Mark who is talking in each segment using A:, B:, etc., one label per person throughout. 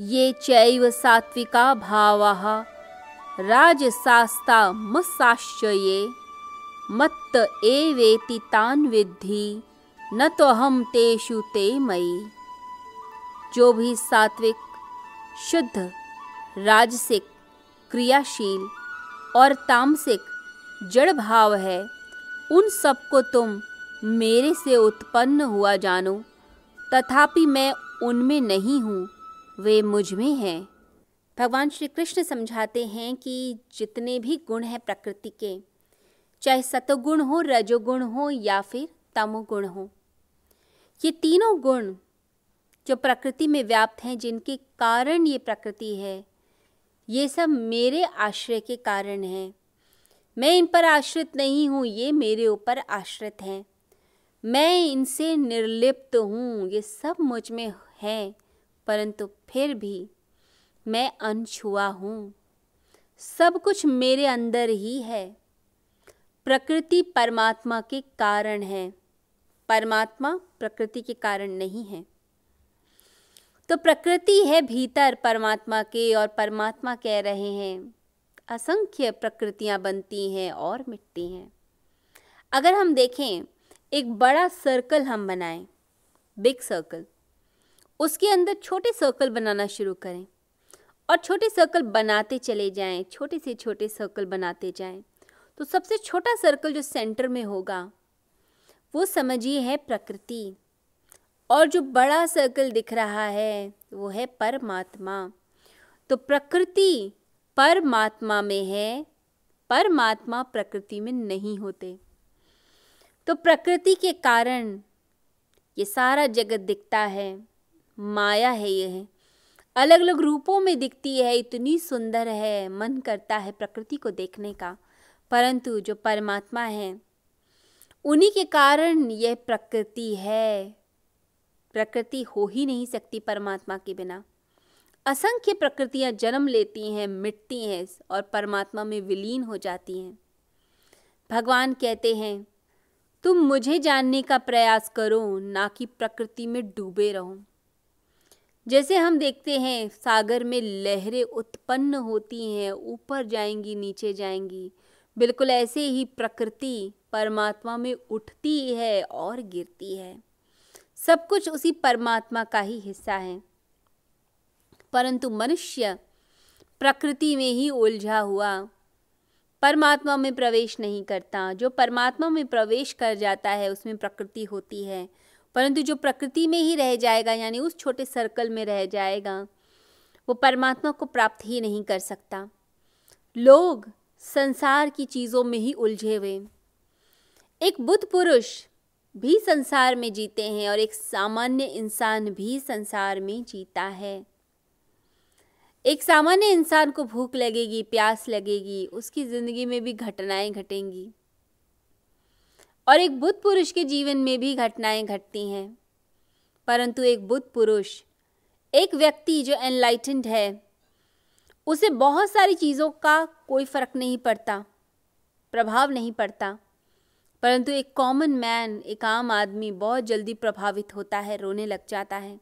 A: ये चैव सात्विका भावः राजसास्ता मसाश्चये, मत्त एवेति तान विद्धि न तो हम तेषु ते मई जो भी सात्विक, शुद्ध, राजसिक, क्रियाशील और तामसिक, जड़ भाव है, उन सबको तुम मेरे से उत्पन्न हुआ जानो, तथापि मैं उनमें नहीं हूँ। वे मुझमें हैं। भगवान श्री कृष्ण समझाते हैं कि जितने भी गुण हैं प्रकृति के, चाहे सतोगुण हो, रजोगुण हो या फिर तमोगुण हो, ये तीनों गुण जो प्रकृति में व्याप्त हैं, जिनके कारण ये प्रकृति है, ये सब मेरे आश्रय के कारण हैं। मैं इन पर आश्रित नहीं हूँ, ये मेरे ऊपर आश्रित हैं। मैं इनसे निर्लिप्त हूँ, ये सब मुझमें है। परंतु फिर भी मैं अनछुआ हूँ। सब कुछ मेरे अंदर ही है। प्रकृति परमात्मा के कारण है। परमात्मा प्रकृति के कारण नहीं है। तो प्रकृति है भीतर, परमात्मा के, और परमात्मा कह रहे हैं। असंख्य प्रकृतियाँ बनती हैं और मिटती हैं। अगर हम देखें, एक बड़ा सर्कल हम बनाएँ बिग सर्कल उसके अंदर छोटे सर्कल बनाना शुरू करें। और छोटे सर्कल बनाते चले जाएँ, छोटे से छोटे सर्कल बनाते जाएँ। तो सबसे छोटा सर्कल जो सेंटर में होगा, वो समझिए है प्रकृति। और जो बड़ा सर्कल दिख रहा है, वो है परमात्मा। तो प्रकृति परमात्मा में है, परमात्मा प्रकृति में नहीं होते। तो प्रकृति के कारण ये सारा जगत दिखता है। माया है यह। अलग अलग रूपों में दिखती है, इतनी सुंदर है, मन करता है प्रकृति को देखने का। परंतु जो परमात्मा है, उन्हीं के कारण यह प्रकृति है। प्रकृति हो ही नहीं सकती परमात्मा के बिना। असंख्य प्रकृतियाँ जन्म लेती हैं, मिटती हैं और परमात्मा में विलीन हो जाती हैं। भगवान कहते हैं, तुम मुझे जानने का प्रयास करो, ना कि प्रकृति में डूबे रहो। जैसे हम देखते हैं, सागर में लहरें उत्पन्न होती हैं, ऊपर जाएँगी, नीचे जाएँगी। बिल्कुल ऐसे ही प्रकृति परमात्मा में उठती है और गिरती है। सब कुछ उसी परमात्मा का ही हिस्सा है। परंतु मनुष्य प्रकृति में ही उलझा हुआ, परमात्मा में प्रवेश नहीं करता। जो परमात्मा में प्रवेश कर जाता है, उसमें प्रकृति होती है। परंतु जो प्रकृति में ही रह जाएगा, यानी उस छोटे सर्कल में रह जाएगा, वो परमात्मा को प्राप्त ही नहीं कर सकता। लोग संसार की चीज़ों में ही उलझे हुए। एक बुद्ध पुरुष भी संसार में जीते हैं और एक सामान्य इंसान भी संसार में जीता है। एक सामान्य इंसान को भूख लगेगी, प्यास लगेगी, उसकी ज़िंदगी में भी घटनाएँ घटेंगी। और एक बुद्ध पुरुष के जीवन में भी घटनाएँ घटती हैं। परंतु एक बुद्ध पुरुष, एक व्यक्ति जो एनलाइटेंड है, उसे बहुत सारी चीज़ों का कोई फ़र्क नहीं पड़ता, प्रभाव नहीं पड़ता। परंतु एक कॉमन मैन एक आम आदमी बहुत जल्दी प्रभावित होता है, रोने लग जाता है।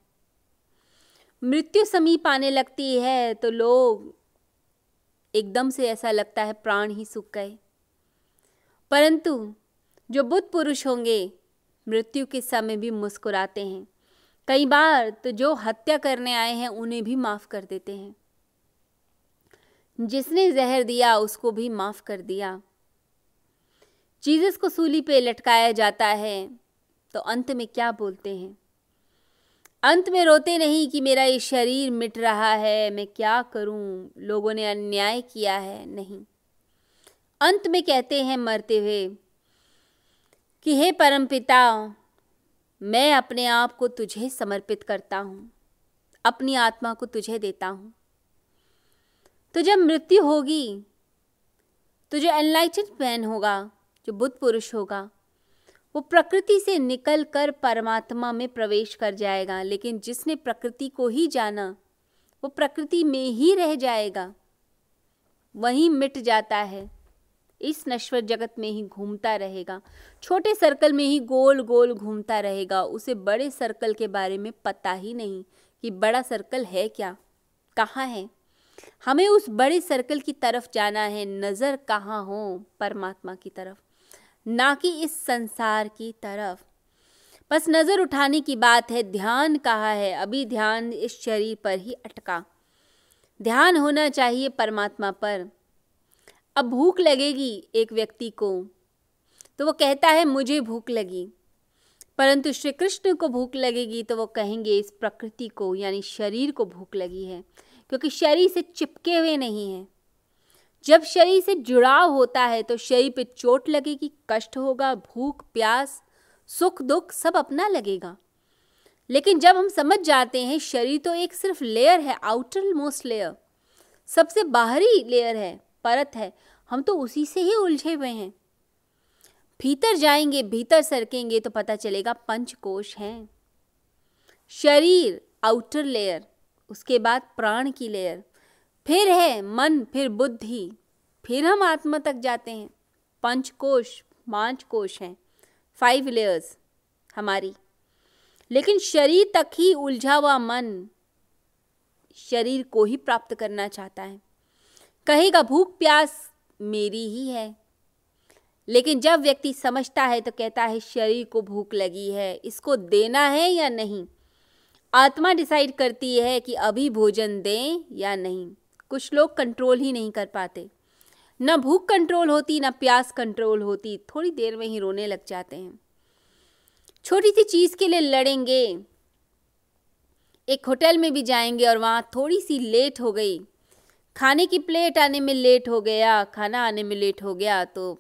A: मृत्यु समीप आने लगती है तो लोग एकदम से ऐसा लगता है, प्राण ही सूख गए। परंतु जो बुद्ध पुरुष होंगे, मृत्यु के समय भी मुस्कुराते हैं। कई बार तो जो हत्या करने आए हैं, उन्हें भी माफ़ कर देते हैं। जिसने जहर दिया, उसको भी माफ़ कर दिया। जीसस को सूली पे लटकाया जाता है तो अंत में क्या बोलते हैं? अंत में रोते नहीं कि मेरा ये शरीर मिट रहा है, मैं क्या करूँ? लोगों ने अन्याय किया है, नहीं। अंत में कहते हैं, मरते हुए कि हे परमपिता मैं अपने आप को तुझे समर्पित करता हूँ, अपनी आत्मा को तुझे देता हूँ। तो जब मृत्यु होगी तो जो एनलाइटेड मैन होगा, जो बुद्ध पुरुष होगा। वो प्रकृति से निकल कर परमात्मा में प्रवेश कर जाएगा, लेकिन जिसने प्रकृति को ही जाना, वो प्रकृति में ही रह जाएगा। वहीं मिट जाता है। इस नश्वर जगत में ही घूमता रहेगा। छोटे सर्कल में ही गोल गोल घूमता रहेगा। उसे बड़े सर्कल के बारे में पता ही नहीं कि बड़ा सर्कल है क्या? कहाँ है? हमें उस बड़े सर्कल की तरफ़ जाना है। नज़र कहाँ हो परमात्मा की तरफ़? ना कि इस संसार की तरफ़। बस नज़र उठाने की बात है। ध्यान कहाँ है? अभी ध्यान इस शरीर पर ही अटका। ध्यान होना चाहिए परमात्मा पर। अब भूख लगेगी एक व्यक्ति को। तो वो कहता है, मुझे भूख लगी। परंतु श्री कृष्ण को भूख लगेगी तो वो कहेंगे, इस प्रकृति को, यानी शरीर को भूख लगी है, क्योंकि शरीर से चिपके हुए नहीं हैं। जब शरीर से जुड़ाव होता है तो शरीर पे चोट लगेगी, कष्ट होगा, भूख, प्यास, सुख, दुख सब अपना लगेगा। लेकिन जब हम समझ जाते हैं, शरीर तो एक सिर्फ़ लेयर है आउटर मोस्ट लेयर सबसे बाहरी लेयर है परत है। हम तो उसी से ही उलझे हुए हैं। भीतर जाएँगे, भीतर सरकेंगे तो पता चलेगा पंचकोश हैं। शरीर आउटर लेयर उसके बाद प्राण की लेयर फिर है मन, फिर बुद्धि, फिर हम आत्मा तक जाते हैं। पंचकोश पाँच कोश हैं। फाइव लेयर्स हमारी। लेकिन शरीर तक ही उलझा हुआ मन शरीर को ही प्राप्त करना चाहता है। कहेगा, भूख प्यास मेरी ही है। लेकिन जब व्यक्ति समझता है तो कहता है, शरीर को भूख लगी है, इसको देना है या नहीं? आत्मा डिसाइड करती है कि अभी भोजन दें या नहीं। कुछ लोग कंट्रोल ही नहीं कर पाते। न भूख कंट्रोल होती, न प्यास कंट्रोल होती, थोड़ी देर में ही रोने लग जाते हैं। छोटी सी चीज़ के लिए लड़ेंगे। एक होटल में भी जाएँगे और वहाँ थोड़ी सी लेट हो गई। खाने की प्लेट आने में लेट हो गया, खाना आने में लेट हो गया तो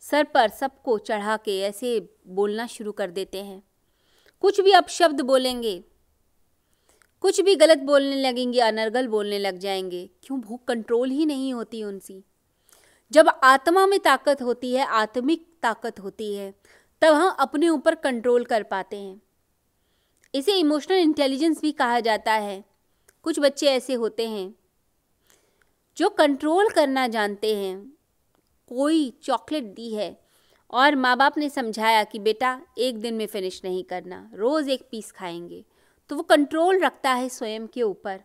A: सर पर सबको चढ़ा के ऐसे बोलना शुरू कर देते हैं। कुछ भी अपशब्द बोलेंगे, कुछ भी गलत बोलने लगेंगे, अनर्गल बोलने लग जाएँगे। क्यों? भूख कंट्रोल ही नहीं होती उनसी। जब आत्मा में ताकत होती है, आत्मिक ताकत होती है, तब हम अपने ऊपर कंट्रोल कर पाते हैं। इसे इमोशनल इंटेलिजेंस भी कहा जाता है। कुछ बच्चे ऐसे होते हैं। जो कंट्रोल करना जानते हैं, कोई चॉकलेट दी है। और माँ बाप ने समझाया कि बेटा, एक दिन में फिनिश नहीं करना, रोज़ एक पीस खाएँगे। तो वो कंट्रोल रखता है स्वयं के ऊपर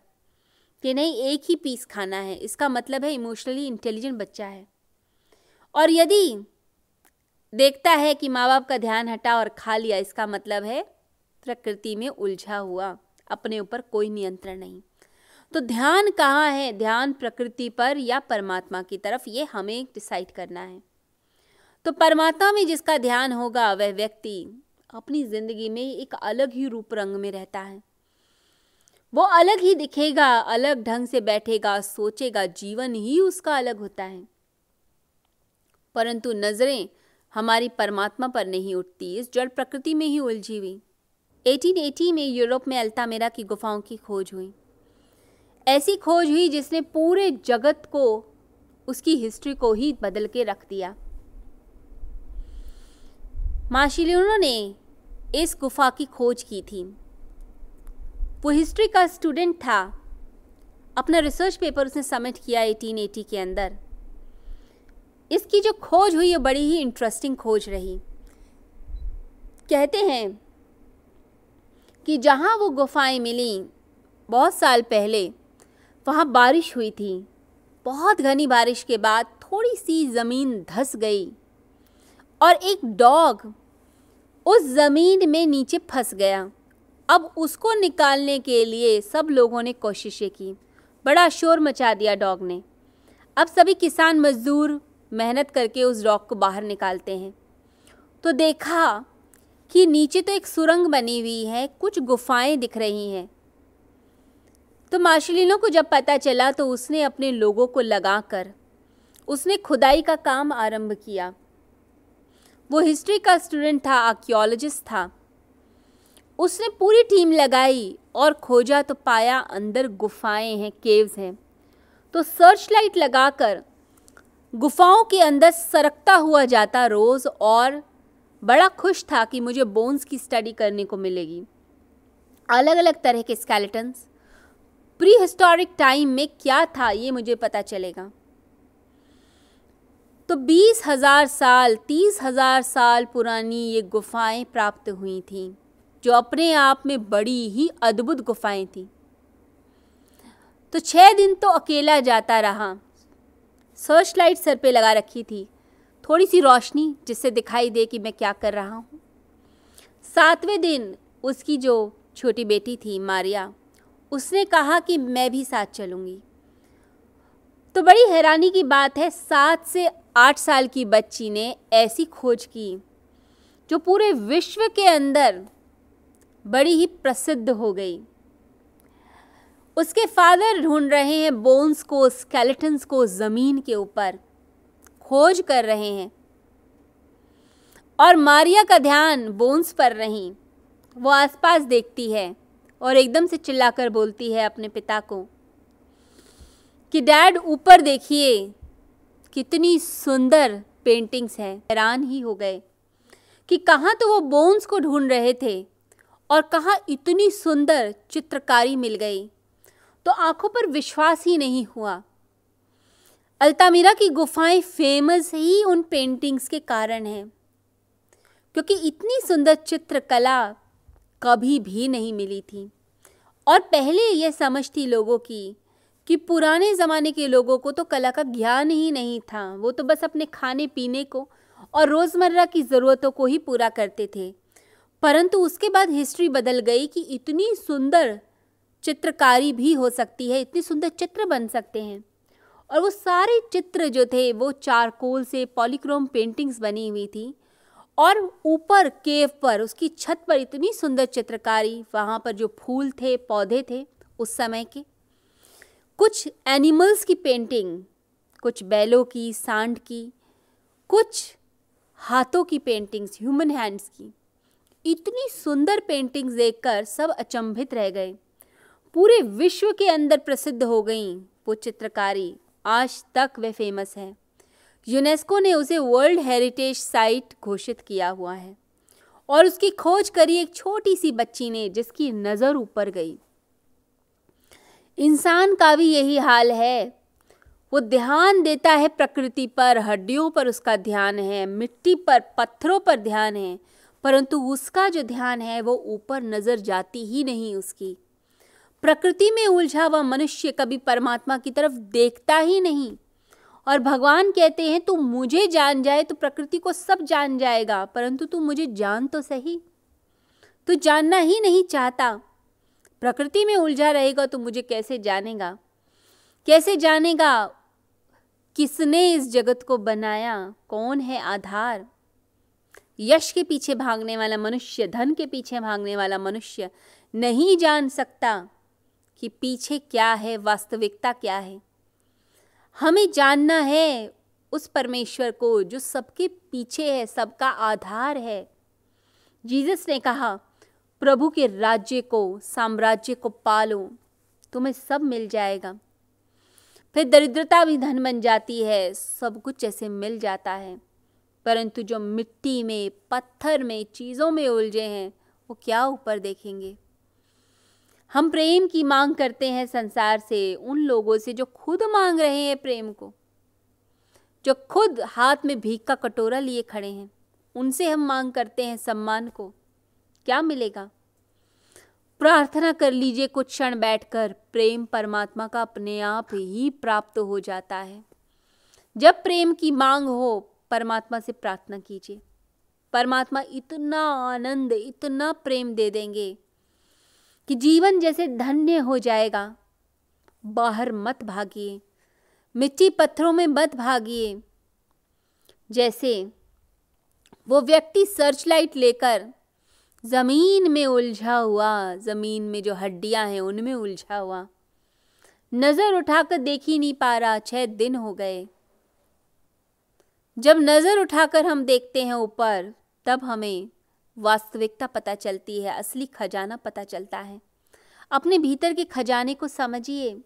A: कि नहीं, एक ही पीस खाना है। इसका मतलब है इमोशनली इंटेलिजेंट बच्चा है। और यदि देखता है कि माँ बाप का ध्यान हटा और खा लिया, इसका मतलब है प्रकृति में उलझा हुआ, अपने ऊपर कोई नियंत्रण नहीं। तो ध्यान कहाँ है? ध्यान प्रकृति पर या परमात्मा की तरफ़? ये हमें डिसाइड करना है। तो परमात्मा में जिसका ध्यान होगा, वह व्यक्ति अपनी ज़िंदगी में एक अलग ही रूप रंग में रहता है। वो अलग ही दिखेगा, अलग ढंग से बैठेगा, सोचेगा, जीवन ही उसका अलग होता है। परंतु नज़रें हमारी परमात्मा पर नहीं उठती, इस जड़ प्रकृति में ही उलझी हुई। 1880 में यूरोप में अल्तामेरा की गुफाओं की खोज हुई। ऐसी खोज हुई जिसने पूरे जगत को, उसकी हिस्ट्री को ही बदल के रख दिया। माशिलियों ने इस गुफा की खोज की थी। वो हिस्ट्री का स्टूडेंट था। अपना रिसर्च पेपर उसने सबमिट किया 1880 के अंदर। इसकी जो खोज हुई, ये बड़ी ही इंटरेस्टिंग खोज रही। कहते हैं कि जहाँ वो गुफाएँ मिली, बहुत साल पहले वहाँ बारिश हुई थी। बहुत घनी बारिश के बाद थोड़ी सी ज़मीन धस गई और एक डॉग उस ज़मीन में नीचे फंस गया। अब उसको निकालने के लिए सब लोगों ने कोशिशें की। बड़ा शोर मचा दिया डॉग ने। अब सभी किसान मजदूर मेहनत करके उस डॉग को बाहर निकालते हैं। तो देखा कि नीचे तो एक सुरंग बनी हुई है, कुछ गुफाएँ दिख रही हैं। तो मार्शलिनो को जब पता चला तो उसने अपने लोगों को लगाकर, उसने खुदाई का काम आरंभ किया। वो हिस्ट्री का स्टूडेंट था, आर्कियोलॉजिस्ट था। उसने पूरी टीम लगाई और खोजा तो पाया अंदर गुफाएँ हैं, केव्स हैं। तो सर्च लाइट लगाकर गुफाओं के अंदर सरकता हुआ जाता रोज़ और बड़ा खुश था कि मुझे बोन्स की स्टडी करने को मिलेगी। अलग अलग तरह के स्केलेटन्स प्री हिस्टोरिक टाइम में क्या था ये मुझे पता चलेगा। तो बीस हज़ार साल, तीस हज़ार साल पुरानी ये गुफाएँ प्राप्त हुई थीं, जो अपने आप में बड़ी ही अद्भुत गुफाएँ थीं। तो छः दिन तो अकेला जाता रहा। सर्च लाइट सर पे लगा रखी थी। थोड़ी सी रोशनी जिससे दिखाई दे कि मैं क्या कर रहा हूँ। सातवें दिन उसकी जो छोटी बेटी थी, मारिया उसने कहा कि मैं भी साथ चलूँगी। तो बड़ी हैरानी की बात है, सात से आठ साल की बच्ची ने ऐसी खोज की, जो पूरे विश्व के अंदर बड़ी ही प्रसिद्ध हो गई। उसके फादर ढूंढ रहे हैं, बोन्स को, स्केलेटन्स को ज़मीन के ऊपर खोज कर रहे हैं। और मारिया का ध्यान बोन्स पर नहीं, वो आसपास देखती है। और एकदम से चिल्लाकर बोलती है अपने पिता को कि, डैड, ऊपर देखिए, कितनी सुंदर पेंटिंग्स हैं। हैरान ही हो गए कि कहाँ तो वो बोन्स को ढूंढ रहे थे और कहाँ इतनी सुंदर चित्रकारी मिल गई। तो आँखों पर विश्वास ही नहीं हुआ। अल्तामीरा की गुफाएँ फ़ेमस ही उन पेंटिंग्स के कारण हैं, क्योंकि इतनी सुंदर चित्रकला कभी भी नहीं मिली थी। और पहले यह समझ थी लोगों की कि पुराने ज़माने के लोगों को तो कला का ज्ञान ही नहीं था। वो तो बस अपने खाने पीने को और रोज़मर्रा की ज़रूरतों को ही पूरा करते थे। परंतु उसके बाद हिस्ट्री बदल गई कि इतनी सुंदर चित्रकारी भी हो सकती है, इतनी सुंदर चित्र बन सकते हैं। और वो सारे चित्र जो थे, वो चारकोल से पॉलीक्रोम पेंटिंग्स बनी हुई थी। और ऊपर केव पर, उसकी छत पर इतनी सुंदर चित्रकारी, वहाँ पर जो फूल थे, पौधे थे, उस समय के। कुछ एनिमल्स की पेंटिंग कुछ बैलों की, सांड की, कुछ हाथों की पेंटिंग्स ह्यूमन हैंड्स की। इतनी सुंदर पेंटिंग्स देखकर सब अचंभित रह गए। पूरे विश्व के अंदर प्रसिद्ध हो गई वो चित्रकारी। आज तक वे फ़ेमस है। यूनेस्को ने उसे वर्ल्ड हेरिटेज साइट घोषित किया हुआ है और उसकी खोज करी एक छोटी सी बच्ची ने जिसकी नज़र ऊपर गई। इंसान का भी यही हाल है। वो ध्यान देता है प्रकृति पर, हड्डियों पर उसका ध्यान है, मिट्टी पर, पत्थरों पर ध्यान है, परंतु उसका जो ध्यान है वो ऊपर नज़र जाती ही नहीं उसकी। प्रकृति में उलझा हुआ मनुष्य कभी परमात्मा की तरफ़ देखता ही नहीं। और भगवान कहते हैं, तू मुझे जान जाए तो प्रकृति को सब जान जाएगा, परंतु तू मुझे जान तो सही। तू जानना ही नहीं चाहता। प्रकृति में उलझा रहेगा तो मुझे कैसे जानेगा? कैसे जानेगा किसने इस जगत को बनाया? कौन है आधार? यश के पीछे भागने वाला मनुष्य, धन के पीछे भागने वाला मनुष्य नहीं जान सकता कि पीछे क्या है, वास्तविकता क्या है। हमें जानना है उस परमेश्वर को जो सबके पीछे है, सबका आधार है। जीसस ने कहा, प्रभु के राज्य को, साम्राज्य को पालो, तुम्हें सब मिल जाएगा। फिर दरिद्रता भी धन बन जाती है, सब कुछ ऐसे मिल जाता है। परंतु जो मिट्टी में, पत्थर में, चीज़ों में उलझे हैं, वो क्या ऊपर देखेंगे? हम प्रेम की मांग करते हैं संसार से, उन लोगों से जो खुद मांग रहे हैं प्रेम को। जो खुद हाथ में भीख का कटोरा लिए खड़े हैं, उनसे हम मांग करते हैं सम्मान को। क्या मिलेगा? प्रार्थना कर लीजिए कुछ क्षण बैठकर, प्रेम परमात्मा का अपने आप ही प्राप्त हो जाता है। जब प्रेम की मांग हो, परमात्मा से प्रार्थना कीजिए। परमात्मा इतना आनंद, इतना प्रेम दे देंगे। कि जीवन जैसे धन्य हो जाएगा। बाहर मत भागिए, मिट्टी पत्थरों में मत भागिए। जैसे वो व्यक्ति सर्च लाइट लेकर ज़मीन में उलझा हुआ, ज़मीन में जो हड्डियाँ हैं उनमें उलझा हुआ, नज़र उठाकर देख ही नहीं पा रहा, छह दिन हो गए। जब नज़र उठाकर हम देखते हैं ऊपर, तब हमें वास्तविकता पता चलती है, असली खजाना पता चलता है। अपने भीतर के खजाने को समझिए।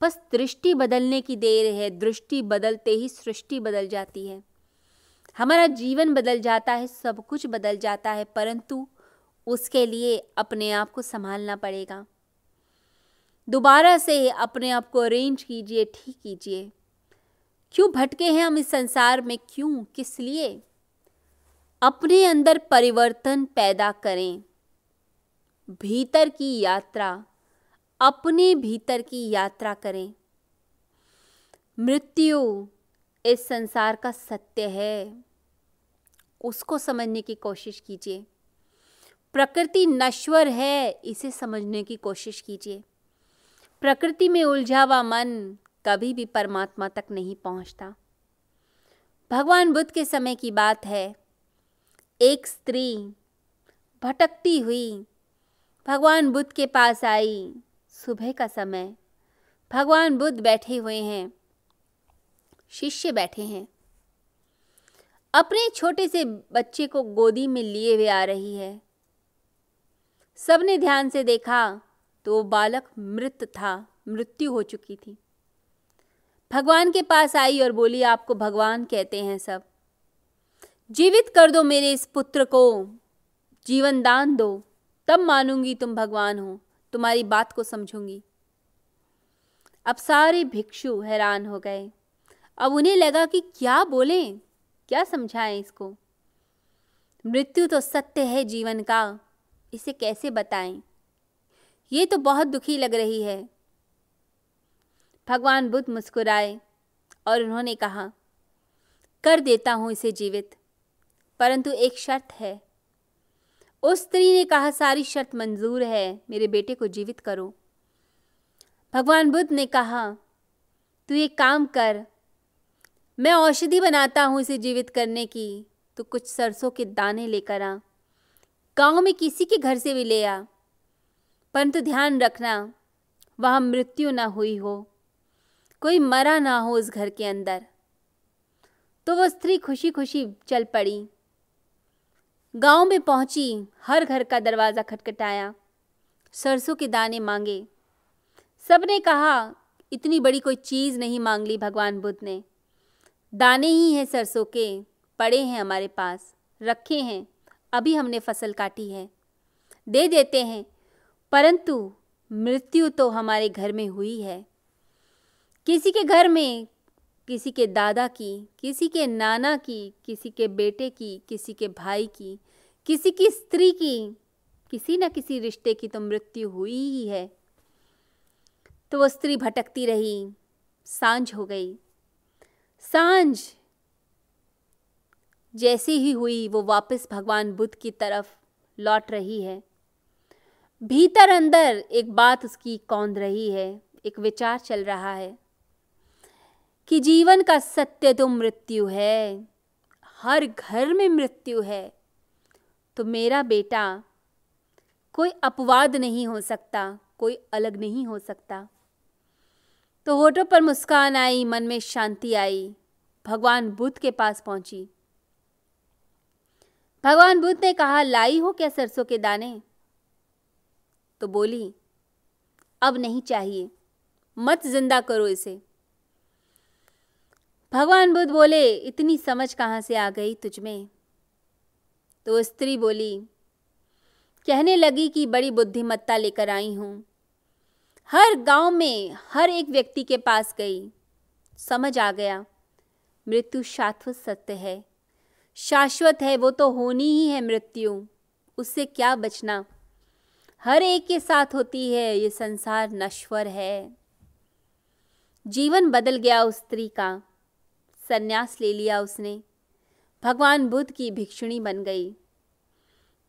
A: बस दृष्टि बदलने की देर है, दृष्टि बदलते ही सृष्टि बदल जाती है। हमारा जीवन बदल जाता है, सब कुछ बदल जाता है, परंतु उसके लिए अपने आप को संभालना पड़ेगा। दोबारा से अपने आप को अरेंज कीजिए, ठीक कीजिए। क्यों भटके हैं हम इस संसार में? क्यों? किस लिए? अपने अंदर परिवर्तन पैदा करें। भीतर की यात्रा, अपने भीतर की यात्रा करें। मृत्यु इस संसार का सत्य है। उसको समझने की कोशिश कीजिए। प्रकृति नश्वर है, इसे समझने की कोशिश कीजिए। प्रकृति में उलझा हुआ मन कभी भी परमात्मा तक नहीं पहुँचता। भगवान बुद्ध के समय की बात है एक स्त्री भटकती हुई भगवान बुद्ध के पास आई। सुबह का समय। भगवान बुद्ध बैठे हुए हैं। शिष्य बैठे हैं। अपने छोटे से बच्चे को गोदी में लिए हुए आ रही है। सबने ध्यान से देखा तो वो बालक मृत था, मृत्यु हो चुकी थी। भगवान के पास आई और बोली, आपको भगवान कहते हैं सब। जीवित कर दो मेरे इस पुत्र को। जीवन दान दो। तब मानूँगी तुम भगवान हो। तुम्हारी बात को समझूँगी। अब सारे भिक्षु हैरान हो गए। अब उन्हें लगा कि क्या बोले? क्या समझाएँ इसको? मृत्यु तो सत्य है जीवन का। इसे कैसे बताएँ? ये तो बहुत दुखी लग रही है। भगवान बुद्ध मुस्कुराए और उन्होंने कहा, कर देता हूँ इसे जीवित। परंतु एक शर्त है। उस स्त्री ने कहा, सारी शर्त मंजूर है, मेरे बेटे को जीवित करो। भगवान बुद्ध ने कहा, तू एक काम कर, मैं औषधि बनाता हूँ इसे जीवित करने की। तो कुछ सरसों के दाने लेकर आ। गाँव में किसी के घर से भी ले आ। परंतु ध्यान रखना, वहाँ मृत्यु ना हुई हो। कोई मरा ना हो उस घर के अंदर। तो वह स्त्री खुशी खुशी चल पड़ी। गाँव में पहुँची, हर घर का दरवाज़ा खटखटाया। सरसों के दाने मांगे। सबने कहा, इतनी बड़ी कोई चीज़ नहीं मांग ली भगवान बुद्ध ने। दाने ही हैं सरसों के, पड़े हैं हमारे पास, रखे हैं, अभी हमने फ़सल काटी है। दे देते हैं, परंतु मृत्यु तो हमारे घर में हुई है। किसी के घर में किसी के दादा की, किसी के नाना की, किसी के बेटे की, किसी के भाई की, किसी की स्त्री की, किसी न किसी रिश्ते की तो मृत्यु हुई ही है। तो वो स्त्री भटकती रही, साँझ हो गई। साँझ जैसी ही हुई, वो वापस भगवान बुद्ध की तरफ़ लौट रही है। भीतर अंदर एक बात उसकी कौंध रही है, एक विचार चल रहा है। कि जीवन का सत्य तो मृत्यु है, हर घर में मृत्यु है। तो मेरा बेटा कोई अपवाद नहीं हो सकता, कोई अलग नहीं हो सकता। तो होठों पर मुस्कान आई, मन में शांति आई, भगवान बुद्ध के पास पहुँची। भगवान बुद्ध ने कहा, लाई हो क्या सरसों के दाने? तो बोली, अब नहीं चाहिए, मत ज़िंदा करो इसे। भगवान बुद्ध बोले, इतनी समझ कहाँ से आ गई तुझमें तो स्त्री बोली, कहने लगी कि बड़ी बुद्धिमत्ता लेकर आई हूँ। हर गाँव में हर एक व्यक्ति के पास गई। समझ आ गया, मृत्यु शाश्वत सत्य है। शाश्वत है, वो तो होनी ही है मृत्यु। उससे क्या बचना? हर एक के साथ होती है, ये संसार नश्वर है। जीवन बदल गया उस स्त्री का। सन्यास ले लिया उसने। भगवान बुद्ध की भिक्षुणी बन गई।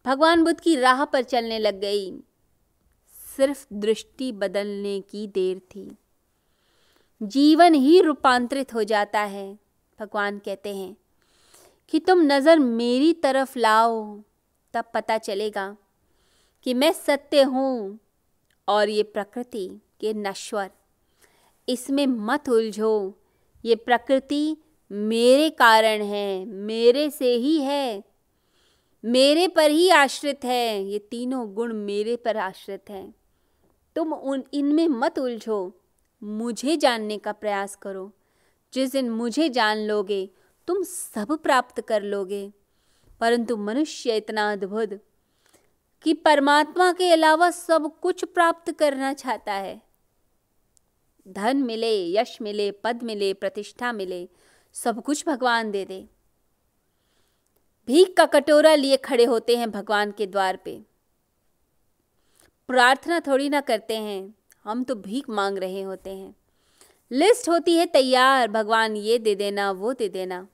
A: भगवान बुद्ध की राह पर चलने लग गई। सिर्फ़ दृष्टि बदलने की देर थी। जीवन ही रूपांतरित हो जाता है, भगवान कहते हैं। कि तुम नज़र मेरी तरफ़ लाओ, तब पता चलेगा कि मैं सत्य हूँ और ये प्रकृति के नश्वर। इसमें मत उलझो ये प्रकृति मेरे कारण है, मेरे से ही है। मेरे पर ही आश्रित है, ये तीनों गुण मेरे पर आश्रित हैं। तुम उन, इनमें मत उलझो, मुझे जानने का प्रयास करो। जिस दिन मुझे जान लोगे, तुम सब प्राप्त कर लोगे। परंतु मनुष्य इतना अद्भुत कि परमात्मा के अलावा सब कुछ प्राप्त करना चाहता है। धन मिले, यश मिले, पद मिले, प्रतिष्ठा मिले, सब कुछ भगवान दे दे। भीख का कटोरा लिए खड़े होते हैं भगवान के द्वार पे। प्रार्थना थोड़ी ना करते हैं, हम तो भीख मांग रहे होते हैं। लिस्ट होती है तैयार, भगवान ये दे देना, वो दे देना।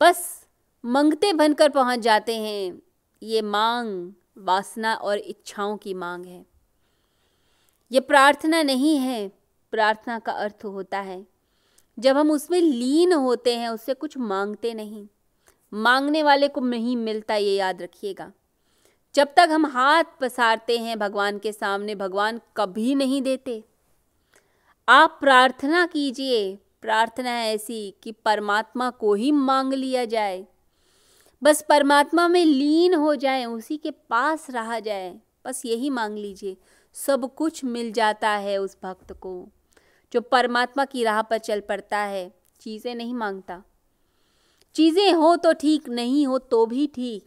A: बस मंगते बनकर पहुँच जाते हैं, ये मांग, वासना और इच्छाओं की मांग है। ये प्रार्थना नहीं है, प्रार्थना का अर्थ होता है। जब हम उसमें लीन होते हैं, उससे कुछ मांगते नहीं। मांगने वाले को नहीं मिलता, ये याद रखिएगा। जब तक हम हाथ पसारते हैं भगवान के सामने, भगवान कभी नहीं देते। आप प्रार्थना कीजिए, प्रार्थना ऐसी कि परमात्मा को ही मांग लिया जाए। बस परमात्मा में लीन हो जाए, उसी के पास रहा जाए, बस यही मांग लीजिए। सब कुछ मिल जाता है उस भक्त को, जो परमात्मा की राह पर चल पड़ता है, चीज़ें नहीं माँगता। चीज़ें हो तो ठीक, नहीं हो तो भी ठीक।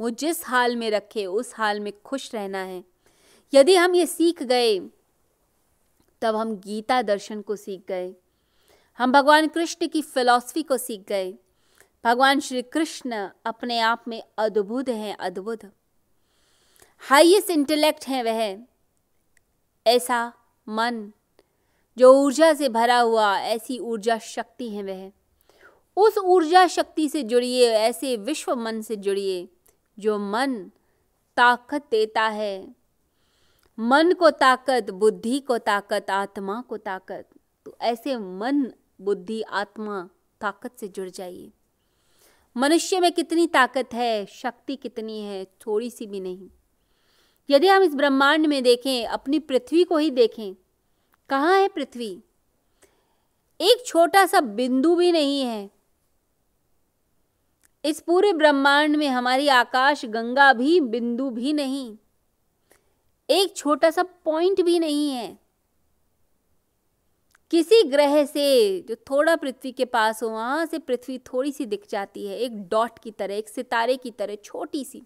A: वो जिस हाल में रखे, उस हाल में खुश रहना है। यदि हम ये सीख गए, तब हम गीता दर्शन को सीख गए। हम भगवान कृष्ण की फिलॉसफी को सीख गए। भगवान श्री कृष्ण अपने आप में अद्भुत हैं, अद्भुत। हाईएस्ट इंटेलेक्ट हैं वह। ऐसा मन, जो ऊर्जा से भरा हुआ, ऐसी ऊर्जा शक्ति है वह। उस ऊर्जा शक्ति से जुड़िए, ऐसे विश्व मन से जुड़िए, जो मन ताकत देता है। मन को ताकत, बुद्धि को ताकत, आत्मा को ताकत। तो ऐसे मन, बुद्धि, आत्मा ताकत से जुड़ जाइए। मनुष्य में कितनी ताकत है, शक्ति कितनी है, थोड़ी सी भी नहीं। यदि हम इस ब्रह्मांड में देखें, अपनी पृथ्वी को ही देखें, कहाँ है पृथ्वी? एक छोटा सा बिंदु भी नहीं है। इस पूरे ब्रह्मांड में हमारी आकाश, गंगा भी, बिंदु भी नहीं। एक छोटा सा पॉइंट भी नहीं है। किसी ग्रह से जो थोड़ा पृथ्वी के पास हो, वहाँ से पृथ्वी थोड़ी सी दिख जाती है, एक डॉट की तरह, एक सितारे की तरह, छोटी सी।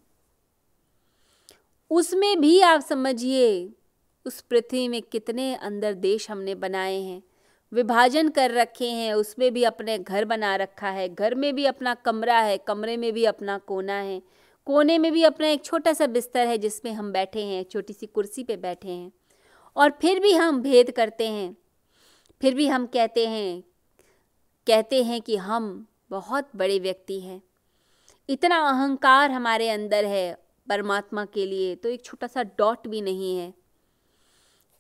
A: उसमें भी आप समझिए, उस पृथ्वी में कितने अंदर देश हमने बनाए हैं। विभाजन कर रखे हैं, उसमें भी अपने घर बना रखा है। घर में भी अपना कमरा है, कमरे में भी अपना कोना है। कोने में भी अपना एक छोटा सा बिस्तर है जिसमें हम बैठे हैं छोटी सी कुर्सी पे बैठे हैं। और फिर भी हम भेद करते हैं। फिर भी हम कहते हैं कहते हैं कि हम बहुत बड़े व्यक्ति हैं। इतना अहंकार हमारे अंदर है परमात्मा के लिए तो एक छोटा सा डॉट भी नहीं है।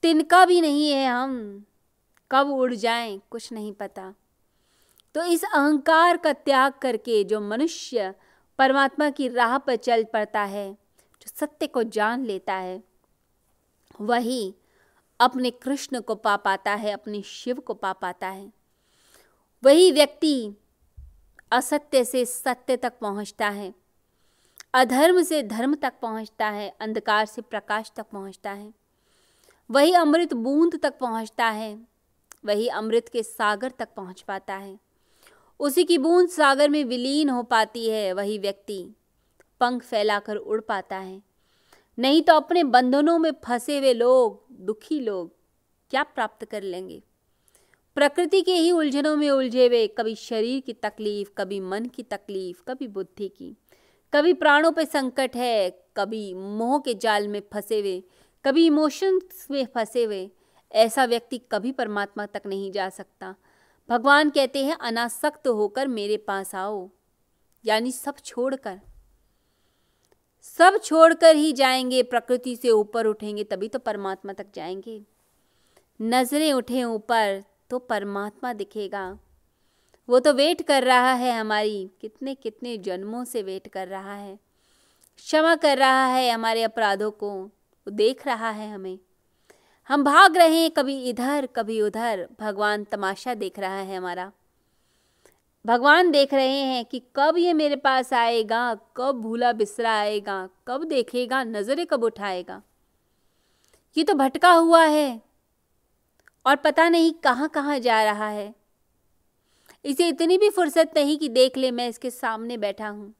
A: तिनका भी नहीं है हम। कब उड़ जाएँ, कुछ नहीं पता। तो इस अहंकार का त्याग करके जो मनुष्य परमात्मा की राह पर चल पड़ता है, जो सत्य को जान लेता है, वही अपने कृष्ण को पा पाता है, अपने शिव को पा पाता है। वही व्यक्ति असत्य से सत्य तक पहुँचता है। अधर्म से धर्म तक पहुँचता है, अंधकार से प्रकाश तक पहुँचता है। वही अमृत बूंद तक पहुँचता है, वही अमृत के सागर तक पहुँच पाता है। उसी की बूंद सागर में विलीन हो पाती है, वही व्यक्ति पंख फैलाकर उड़ पाता है। नहीं तो अपने बंधनों में फंसे हुए लोग, दुखी लोग, क्या प्राप्त कर लेंगे? प्रकृति के ही उलझनों में उलझे हुए, कभी शरीर की तकलीफ़, कभी मन की तकलीफ़, कभी बुद्धि की। कभी प्राणों पे संकट है, कभी मोह के जाल में फंसे हुए, कभी इमोशंस में फंसे हुए, ऐसा व्यक्ति कभी परमात्मा तक नहीं जा सकता। भगवान कहते हैं, अनासक्त होकर मेरे पास आओ, यानी सब छोड़कर। सब छोड़कर ही जाएँगे, प्रकृति से ऊपर उठेंगे, तभी तो परमात्मा तक जाएँगे। नज़रें उठे ऊपर तो परमात्मा दिखेगा। वो तो वेट कर रहा है हमारी। कितने कितने जन्मों से वेट कर रहा है। क्षमा कर रहा है हमारे अपराधों को। वो देख रहा है हमें। हम भाग रहे हैं कभी इधर, कभी उधर। भगवान तमाशा देख रहा है हमारा। भगवान देख रहे हैं कि कब ये मेरे पास आएगा, कब भूला बिसरा आएगा, कब देखेगा, नज़रें कब उठाएगा। ये तो भटका हुआ है और पता नहीं कहाँ कहाँ जा रहा है। इसे इतनी भी फुर्सत नहीं कि देख ले मैं इसके सामने बैठा हूँ।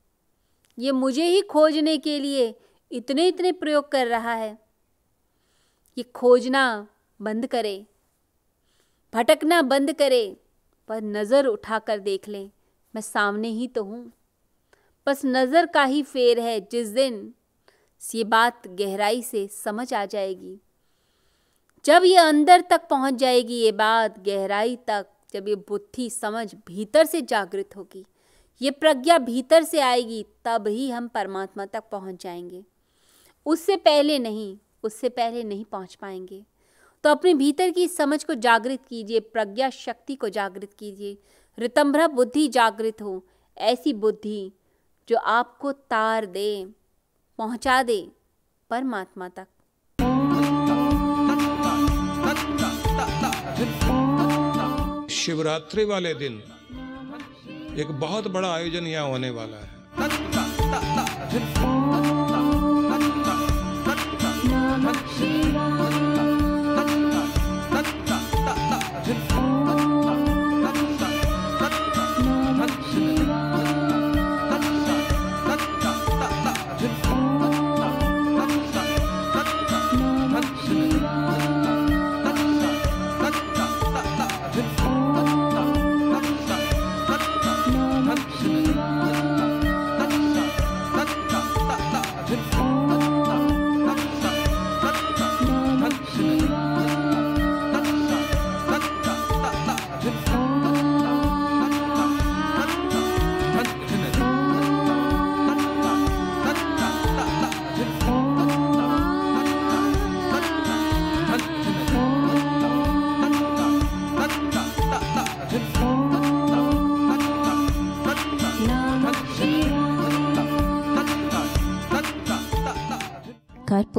A: ये मुझे ही खोजने के लिए इतने इतने प्रयोग कर रहा है। कि खोजना बंद करे, भटकना बंद करे, पर नज़र उठाकर देख लें, मैं सामने ही तो हूँ। बस नज़र का ही फेर है जिस दिन ये बात गहराई से समझ आ जाएगी। जब ये अंदर तक पहुँच जाएगी ये बात गहराई तक जब ये बुद्धि समझ भीतर से जागृत होगी, ये प्रज्ञा भीतर से आएगी, तब ही हम परमात्मा तक पहुँच जाएँगे। उससे पहले नहीं, उससे पहले नहीं पहुँच पाएँगे। तो अपने भीतर की समझ को जागृत कीजिए, प्रज्ञा शक्ति को जागृत कीजिए। रितंभ्रा बुद्धि जागृत हो, ऐसी बुद्धि जो आपको तार दे, पहुँचा दे परमात्मा तक।
B: शिवरात्रि वाले दिन एक बहुत बड़ा आयोजन यहाँ होने वाला है